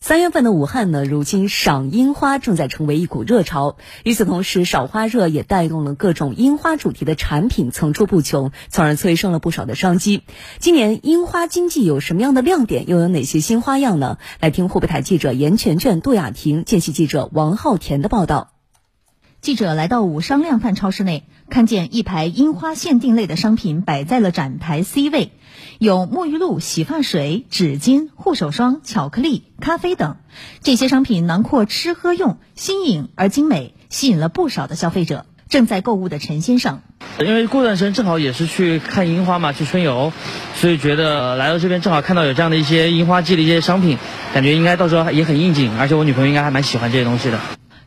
三月份的武汉呢，如今赏樱花正在成为一股热潮。与此同时，赏花热也带动了各种樱花主题的产品层出不穷，从而催生了不少的商机。今年樱花经济有什么样的亮点，又有哪些新花样呢？来听湖北台记者严全全、杜雅婷、见习记者王浩田的报道。记者来到武商量贩超市内，看见一排樱花限定类的商品摆在了展台 C 位，有沐浴露、洗发水、纸巾、护手霜、巧克力、咖啡等。这些商品囊括吃喝用，新颖而精美，吸引了不少的消费者。正在购物的陈先生，因为过段时间正好也是去看樱花嘛，去春游，所以觉得来到这边正好看到有这样的一些樱花季的一些商品，感觉应该到时候也很应景，而且我女朋友应该还蛮喜欢这些东西的。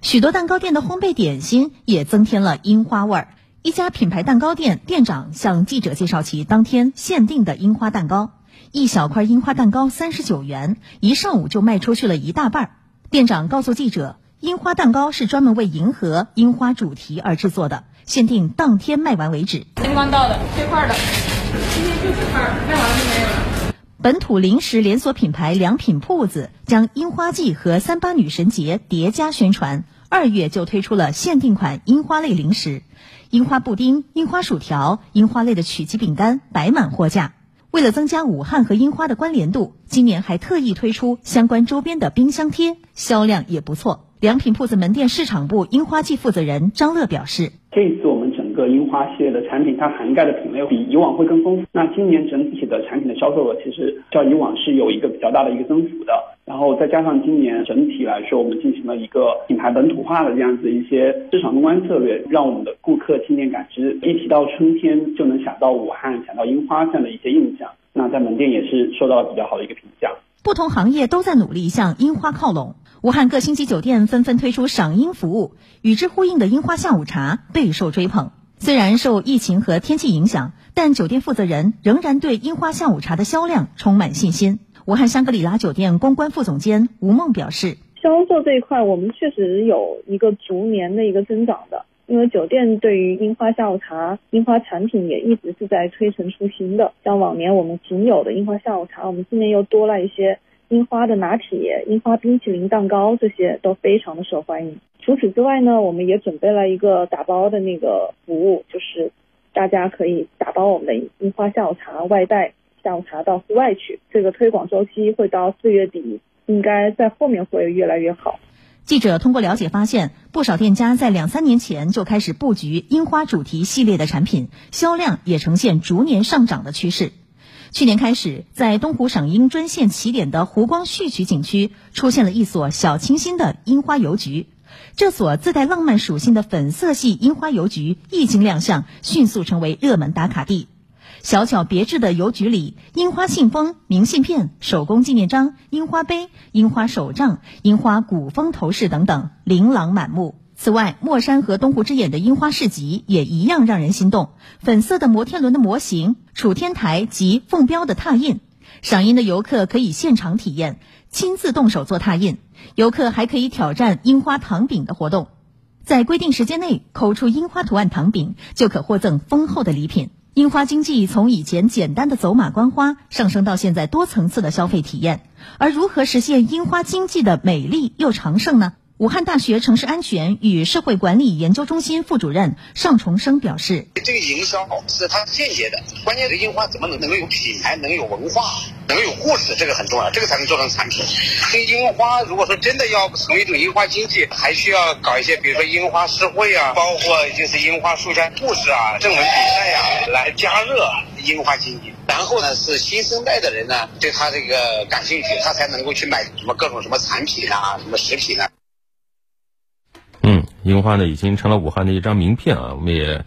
许多蛋糕店的烘焙点心也增添了樱花味儿。一家品牌蛋糕店店长向记者介绍其当天限定的樱花蛋糕，一小块樱花蛋糕三十九元，一上午就卖出去了一大半。店长告诉记者，樱花蛋糕是专门为迎合樱花主题而制作的，限定当天卖完为止。星光到的这块的，今天就这块，卖完就没有了。本土零食连锁品牌良品铺子将樱花季和三八女神节叠加宣传，二月就推出了限定款樱花类零食，樱花布丁、樱花薯条、樱花类的曲奇饼干摆满货架。为了增加武汉和樱花的关联度，今年还特意推出相关周边的冰箱贴，销量也不错。良品铺子门店市场部樱花季负责人张乐表示。这次我们个樱花系列的产品，它涵盖的品类比以往会更丰富。那今年整体的产品的销售额，其实较以往是有一个比较大的一个增幅的。然后再加上今年整体来说，我们进行了一个品牌本土化的这样子一些市场公关策略，让我们的顾客亲点感知，一提到春天就能想到武汉、想到樱花这样的一些印象。那在门店也是受到了比较好的一个评价。不同行业都在努力向樱花靠拢。武汉各星级酒店纷纷推出赏樱服务，与之呼应的樱花下午茶备受追捧。虽然受疫情和天气影响，但酒店负责人仍然对樱花下午茶的销量充满信心。武汉香格里拉酒店公关副总监吴梦表示：“销售这一块，我们确实有一个逐年的一个增长的，因为酒店对于樱花下午茶、樱花产品也一直是在推陈出新的。像往年我们仅有的樱花下午茶，我们今年又多了一些。”樱花的拿铁、樱花冰淇淋蛋糕这些都非常的受欢迎。除此之外呢，我们也准备了一个打包的那个服务，就是大家可以打包我们的樱花下午茶外带下午茶到户外去。这个推广周期会到四月底，应该在后面会越来越好。记者通过了解发现，不少店家在两三年前就开始布局樱花主题系列的产品，销量也呈现逐年上涨的趋势。去年开始，在东湖赏樱专线起点的湖光序曲景区，出现了一所小清新的樱花邮局。这所自带浪漫属性的粉色系樱花邮局一经亮相，迅速成为热门打卡地。小巧别致的邮局里，樱花信封、明信片、手工纪念章、樱花杯、樱花手账、樱花古风头饰等等，琳琅满目。此外，墨山和东湖之眼的樱花市集也一样让人心动。粉色的摩天轮的模型、楚天台及凤标的拓印，赏樱的游客可以现场体验，亲自动手做拓印。游客还可以挑战樱花糖饼的活动，在规定时间内抠出樱花图案糖饼，就可获赠丰厚的礼品。樱花经济从以前简单的走马观花，上升到现在多层次的消费体验。而如何实现樱花经济的美丽又长盛呢？武汉大学城市安全与社会管理研究中心副主任尚重生表示：“这个营销是它间接的，关键是樱花怎么能能有品牌，能有文化，能有故事，这个很重要，这个才能做成产品。樱花如果说真的要成为一种樱花经济，还需要搞一些，比如说樱花诗会啊，包括就是樱花树下故事啊、正文比赛呀，来加热樱花经济。然后呢，是新生代的人呢，对他这个感兴趣，他才能够去买什么各种什么产品啊，什么食品啊。”嗯，樱花呢已经成了武汉的一张名片啊！我们也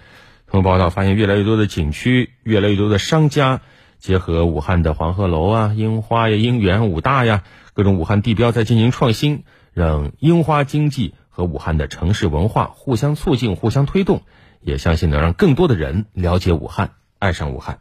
通过报道发现，越来越多的景区、越来越多的商家结合武汉的黄鹤楼啊、樱花呀、樱园、武大呀各种武汉地标在进行创新，让樱花经济和武汉的城市文化互相促进、互相推动，也相信能让更多的人了解武汉、爱上武汉。